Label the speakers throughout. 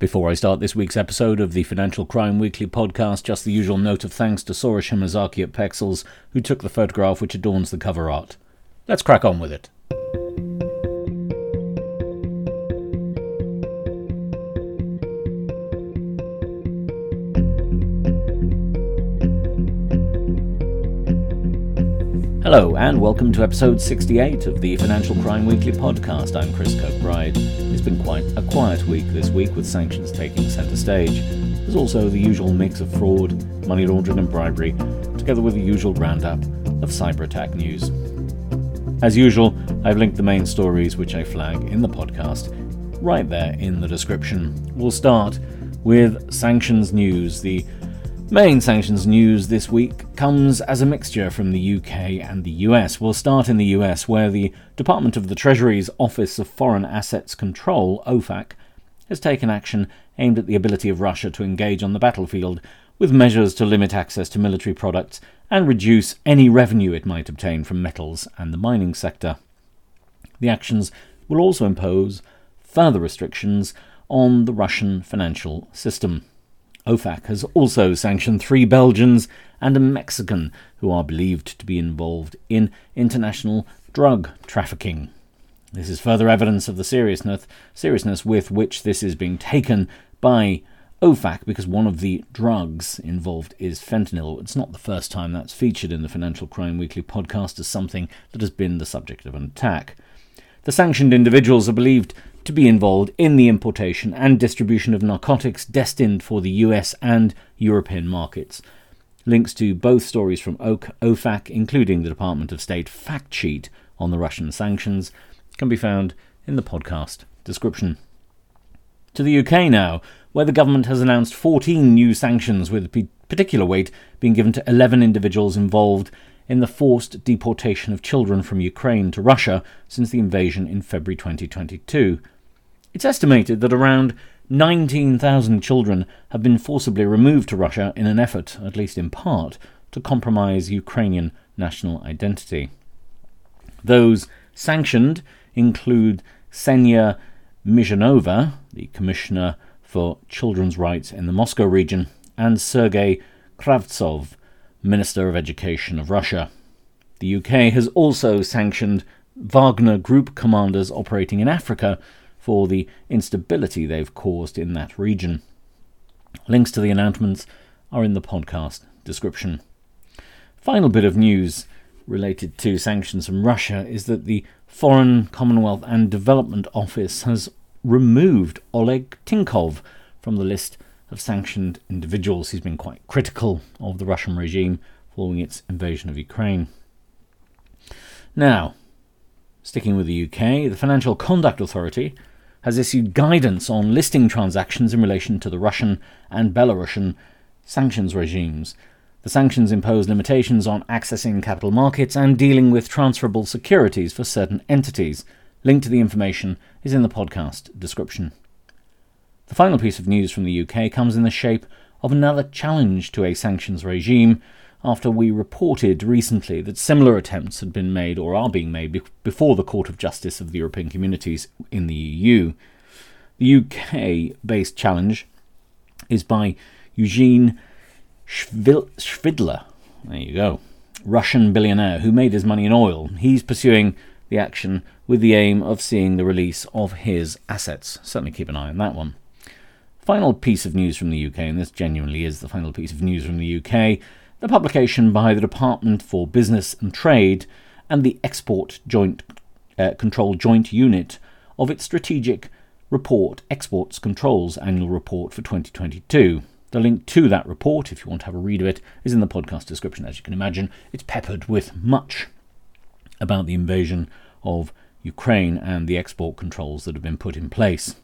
Speaker 1: Before I start this week's episode of the Financial Crime Weekly podcast, just the usual note of thanks to Sora Shimazaki at Pexels, who took the photograph which adorns the cover art. Let's crack on with it. Hello, and welcome to episode 68 of the Financial Crime Weekly podcast. I'm Chris Kirkbride. It's been quite a quiet week this week with sanctions taking centre stage. There's also the usual mix of fraud, money laundering, and bribery, together with the usual roundup of cyber attack news. As usual, I've linked the main stories which I flag in the podcast right there in the description. We'll start with sanctions news. The Main sanctions news this week comes as a mixture from the UK and the US. We'll start in the US, where the Department of the Treasury's Office of Foreign Assets Control, OFAC, has taken action aimed at the ability of Russia to engage on the battlefield with measures to limit access to military products and reduce any revenue it might obtain from metals and the mining sector. The actions will also impose further restrictions on the Russian financial system. OFAC has also sanctioned three Belgians and a Mexican who are believed to be involved in international drug trafficking. This is further evidence of the seriousness, seriousness with which this is being taken by OFAC because one of the drugs involved is fentanyl. It's not the first time that's featured in the Financial Crime Weekly podcast as something that has been the subject of an attack. The sanctioned individuals are believed to be involved in the importation and distribution of narcotics destined for the US and European markets. Links to both stories from OFAC, including the Department of State fact sheet on the Russian sanctions, can be found in the podcast description. To the UK now, where the government has announced 14 new sanctions with particular weight being given to 11 individuals involved in the forced deportation of children from Ukraine to Russia since the invasion in February 2022. It's estimated that around 19,000 children have been forcibly removed to Russia in an effort, at least in part, to compromise Ukrainian national identity. Those sanctioned include Ksenia Mishonova, the Commissioner for Children's Rights in the Moscow region, and Sergei Kravtsov, Minister of Education of Russia. The UK has also sanctioned Wagner Group commanders operating in Africa for the instability they've caused in that region. Links to the announcements are in the podcast description. Final bit of news related to sanctions from Russia is that the Foreign, Commonwealth and Development Office has removed Oleg Tinkov from the list of sanctioned individuals. He's been quite critical of the Russian regime following its invasion of Ukraine. Now, sticking with the UK, the Financial Conduct Authority has issued guidance on listing transactions in relation to the Russian and Belarusian sanctions regimes. The sanctions impose limitations on accessing capital markets and dealing with transferable securities for certain entities. Link to the information is in the podcast description. The final piece of news from the UK comes in the shape of another challenge to a sanctions regime after we reported recently that similar attempts had been made or are being made before the Court of Justice of the European Communities in the EU. The UK based challenge is by Eugene Shvidler. There you go. Russian billionaire who made his money in oil. He's pursuing the action with the aim of seeing the release of his assets. Certainly keep an eye on that one. Final piece of news from the UK, and this genuinely is the final piece of news from the UK the publication by the Department for Business and Trade and the Export Joint uh, Control Joint Unit of its strategic report, Exports Controls Annual Report for 2022. The link to that report, if you want to have a read of it, is in the podcast description. As you can imagine, it's peppered with much about the invasion of Ukraine and the export controls that have been put in place.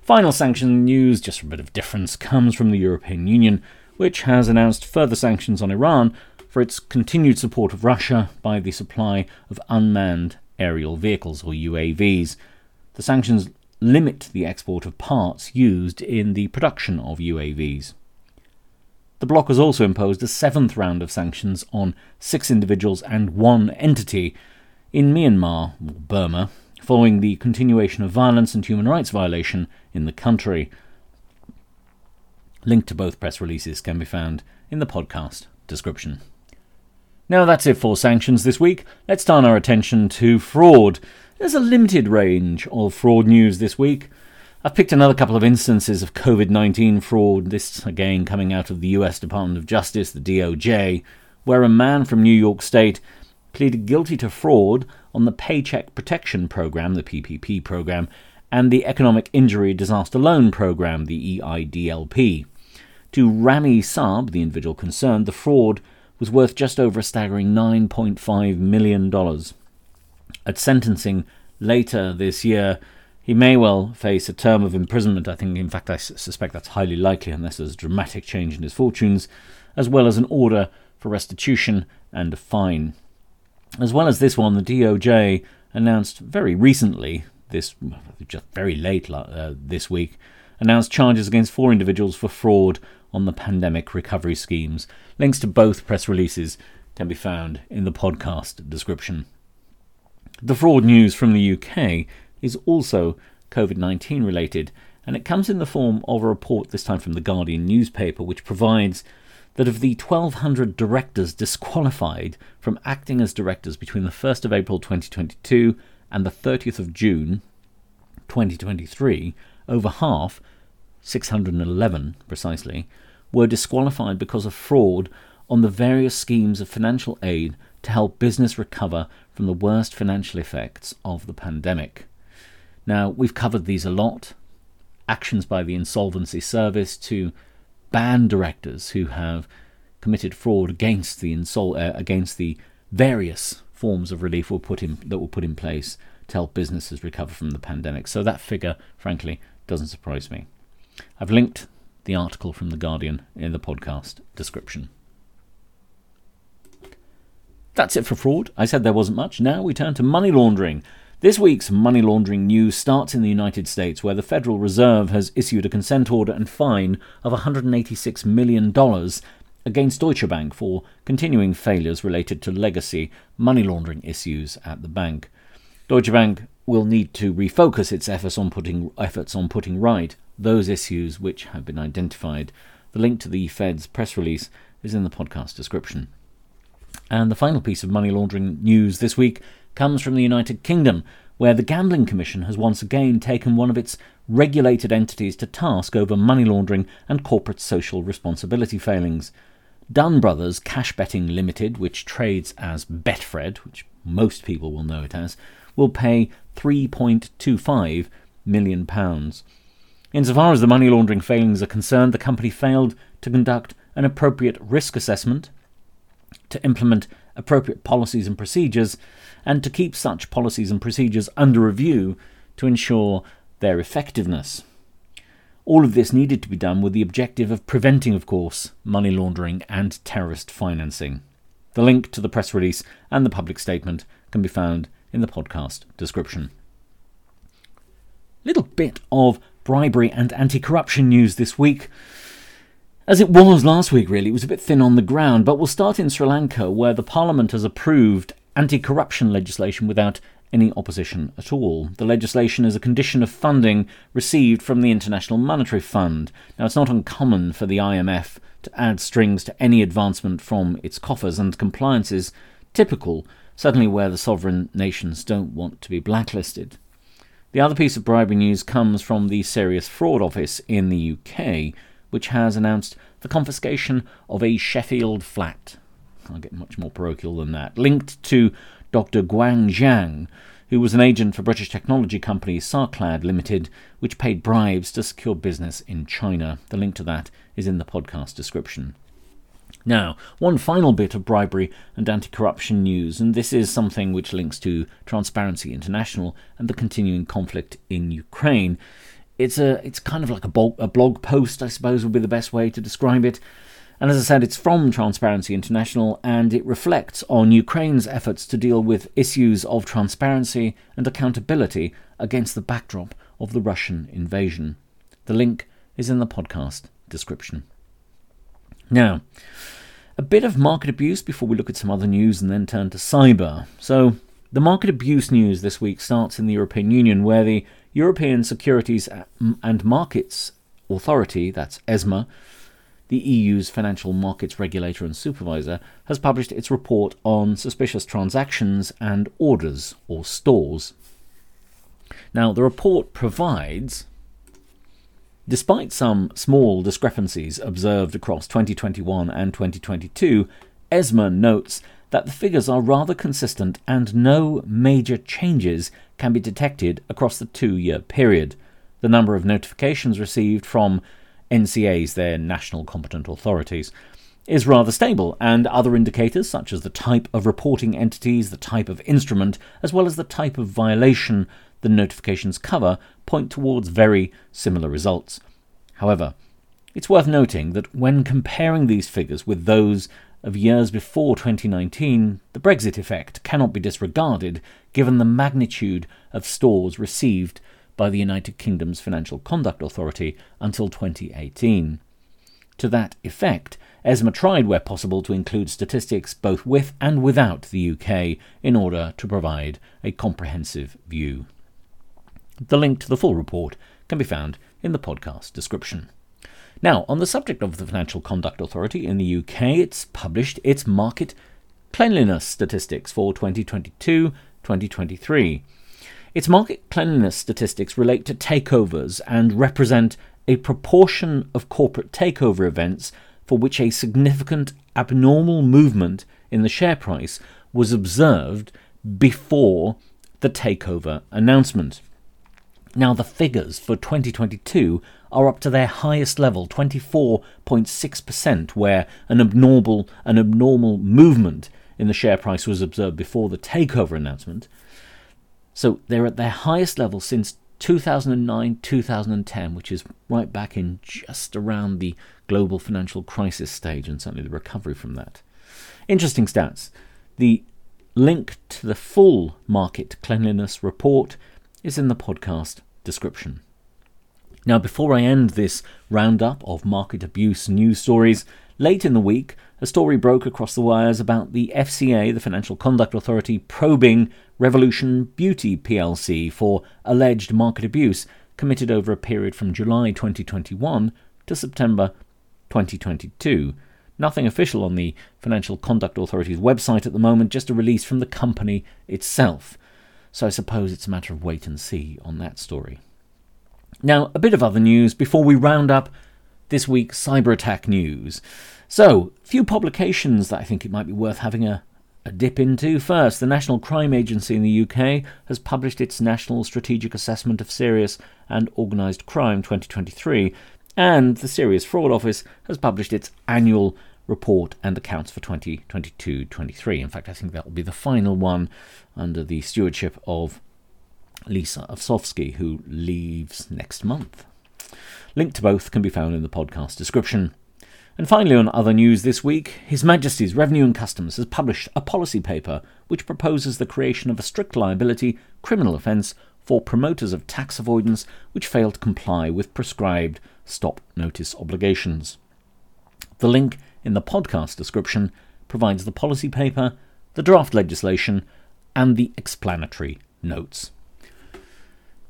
Speaker 1: Final sanction news, just a bit of difference, comes from the European Union, which has announced further sanctions on Iran for its continued support of Russia by the supply of unmanned aerial vehicles, or UAVs. The sanctions limit the export of parts used in the production of UAVs. The bloc has also imposed a seventh round of sanctions on six individuals and one entity in Myanmar, or Burma, following the continuation of violence and human rights violation in the country. Link to both press releases can be found in the podcast description. Now that's it for sanctions this week. Let's turn our attention to fraud. There's a limited range of fraud news this week. I've picked another couple of instances of COVID 19 fraud, this again coming out of the US Department of Justice, the DOJ, where a man from New York State pleaded guilty to fraud on the Paycheck Protection Program, the PPP program, and the Economic Injury Disaster Loan Program, the EIDLP. To Rami Saab, the individual concerned, the fraud was worth just over a staggering $9.5 million. At sentencing later this year, he may well face a term of imprisonment. I think, in fact, I suspect that's highly likely unless there's a dramatic change in his fortunes, as well as an order for restitution and a fine. As well as this one, the DOJ announced very recently, this just very late uh, this week, announced charges against four individuals for fraud on the pandemic recovery schemes. Links to both press releases can be found in the podcast description. The fraud news from the UK is also COVID 19 related, and it comes in the form of a report, this time from the Guardian newspaper, which provides that of the 1,200 directors disqualified from acting as directors between the 1st of April 2022 and the 30th of June 2023, over half, 611 precisely, were disqualified because of fraud on the various schemes of financial aid to help business recover from the worst financial effects of the pandemic. Now, we've covered these a lot. Actions by the Insolvency Service to ban directors who have committed fraud against the insol- uh, against the various forms of relief were put in, that were put in place to help businesses recover from the pandemic. So that figure, frankly, doesn't surprise me. I've linked the article from The Guardian in the podcast description. That's it for fraud. I said there wasn't much. Now we turn to money laundering. This week's money laundering news starts in the United States, where the Federal Reserve has issued a consent order and fine of $186 million against Deutsche Bank for continuing failures related to legacy money laundering issues at the bank. Deutsche Bank will need to refocus its efforts on putting efforts on putting right those issues which have been identified. The link to the Fed's press release is in the podcast description. And the final piece of money laundering news this week comes from the United Kingdom, where the Gambling Commission has once again taken one of its regulated entities to task over money laundering and corporate social responsibility failings. Done Brothers Cash Betting Limited, which trades as Betfred, which most people will know it as, will pay £3.25 million. Insofar as the money laundering failings are concerned, the company failed to conduct an appropriate risk assessment, to implement appropriate policies and procedures, and to keep such policies and procedures under review to ensure their effectiveness. All of this needed to be done with the objective of preventing, of course, money laundering and terrorist financing. The link to the press release and the public statement can be found in the podcast description. Little bit of bribery and anti corruption news this week. As it was last week, really, it was a bit thin on the ground, but we'll start in Sri Lanka, where the parliament has approved anti corruption legislation without any opposition at all. The legislation is a condition of funding received from the International Monetary Fund. Now, it's not uncommon for the IMF to add strings to any advancement from its coffers, and compliance is typical, certainly where the sovereign nations don't want to be blacklisted. The other piece of bribery news comes from the Serious Fraud Office in the UK, which has announced the confiscation of a Sheffield flat can't get much more parochial than that. Linked to Dr. Guang Zhang, who was an agent for British technology company Sarclad Limited, which paid bribes to secure business in China. The link to that is in the podcast description. Now, one final bit of bribery and anti corruption news, and this is something which links to Transparency International and the continuing conflict in Ukraine. It's a it's kind of like a, a blog post, I suppose would be the best way to describe it. And as I said, it's from Transparency International and it reflects on Ukraine's efforts to deal with issues of transparency and accountability against the backdrop of the Russian invasion. The link is in the podcast description. Now, a bit of market abuse before we look at some other news and then turn to cyber. So, the market abuse news this week starts in the European Union, where the European Securities and Markets Authority, that's ESMA, the EU's financial markets regulator and supervisor, has published its report on suspicious transactions and orders, or STORs. Now, the report provides, despite some small discrepancies observed across 2021 and 2022, ESMA notes that the figures are rather consistent and no major changes can be detected across the two year period. The number of notifications received from NCAs, their national competent authorities, is rather stable, and other indicators, such as the type of reporting entities, the type of instrument, as well as the type of violation the notifications cover, point towards very similar results. However, it's worth noting that when comparing these figures with those of years before 2019, the Brexit effect cannot be disregarded given the magnitude of STORs received by the United Kingdom's Financial Conduct Authority until 2018. To that effect, ESMA tried where possible to include statistics both with and without the UK in order to provide a comprehensive view. The link to the full report can be found in the podcast description. Now, on the subject of the Financial Conduct Authority in the UK, it's published its market cleanliness statistics for 2022 2023. Its market cleanliness statistics relate to takeovers and represent a proportion of corporate takeover events for which a significant abnormal movement in the share price was observed before the takeover announcement. Now, the figures for 2022 are up to their highest level, 24.6%, where an abnormal, an abnormal movement in the share price was observed before the takeover announcement. So they're at their highest level since 2009 2010, which is right back in just around the global financial crisis stage and certainly the recovery from that. Interesting stats. The link to the full market cleanliness report is in the podcast description. Now, before I end this roundup of market abuse news stories, late in the week, a story broke across the wires about the FCA, the Financial Conduct Authority, probing Revolution Beauty plc for alleged market abuse committed over a period from July 2021 to September 2022. Nothing official on the Financial Conduct Authority's website at the moment, just a release from the company itself. So I suppose it's a matter of wait and see on that story. Now, a bit of other news before we round up this week's cyber attack news. So, a few publications that I think it might be worth having a, a dip into. First, the National Crime Agency in the UK has published its National Strategic Assessment of Serious and Organised Crime 2023, and the Serious Fraud Office has published its annual report and accounts for 2022 23. In fact, I think that will be the final one under the stewardship of Lisa Osofsky, who leaves next month. Link to both can be found in the podcast description. And finally, on other news this week, His Majesty's Revenue and Customs has published a policy paper which proposes the creation of a strict liability criminal offence for promoters of tax avoidance which fail to comply with prescribed stop notice obligations. The link in the podcast description provides the policy paper, the draft legislation, and the explanatory notes.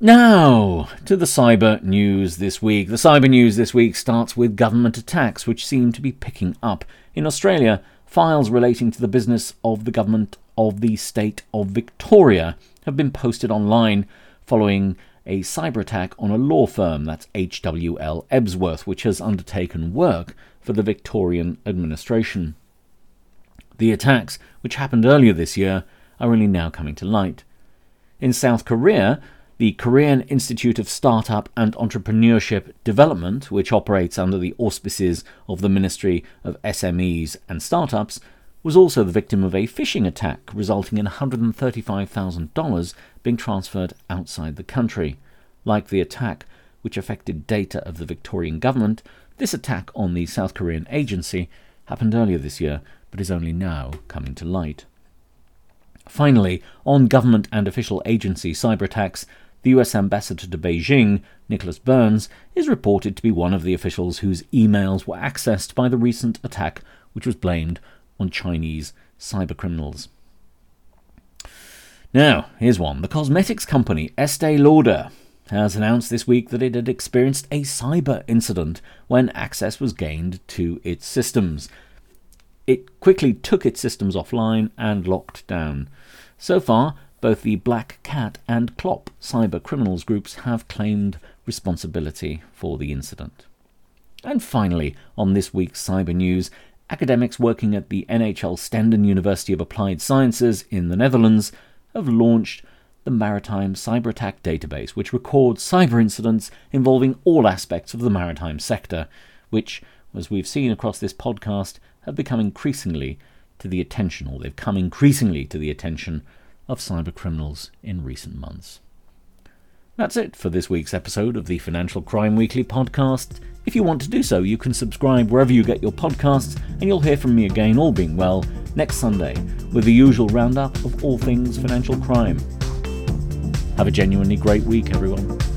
Speaker 1: Now, to the cyber news this week. The cyber news this week starts with government attacks, which seem to be picking up. In Australia, files relating to the business of the government of the state of Victoria have been posted online following a cyber attack on a law firm, that's HWL Ebsworth, which has undertaken work for the Victorian administration. The attacks, which happened earlier this year, are only now coming to light. In South Korea, the Korean Institute of Startup and Entrepreneurship Development, which operates under the auspices of the Ministry of SMEs and Startups, was also the victim of a phishing attack, resulting in $135,000 being transferred outside the country. Like the attack, which affected data of the Victorian government, this attack on the South Korean agency happened earlier this year, but is only now coming to light. Finally, on government and official agency cyber attacks, the US ambassador to Beijing, Nicholas Burns, is reported to be one of the officials whose emails were accessed by the recent attack, which was blamed on Chinese cybercriminals. Now, here's one. The cosmetics company Estee Lauder has announced this week that it had experienced a cyber incident when access was gained to its systems. It quickly took its systems offline and locked down. So far, both the Black Cat and Clop cyber criminals groups have claimed responsibility for the incident. And finally, on this week's cyber news, academics working at the NHL Stenden University of Applied Sciences in the Netherlands have launched the Maritime Cyber Attack Database, which records cyber incidents involving all aspects of the maritime sector, which, as we've seen across this podcast, have become increasingly to the attention, or they've come increasingly to the attention of cyber criminals in recent months. That's it for this week's episode of the Financial Crime Weekly podcast. If you want to do so, you can subscribe wherever you get your podcasts, and you'll hear from me again, all being well, next Sunday with the usual roundup of all things financial crime. Have a genuinely great week, everyone.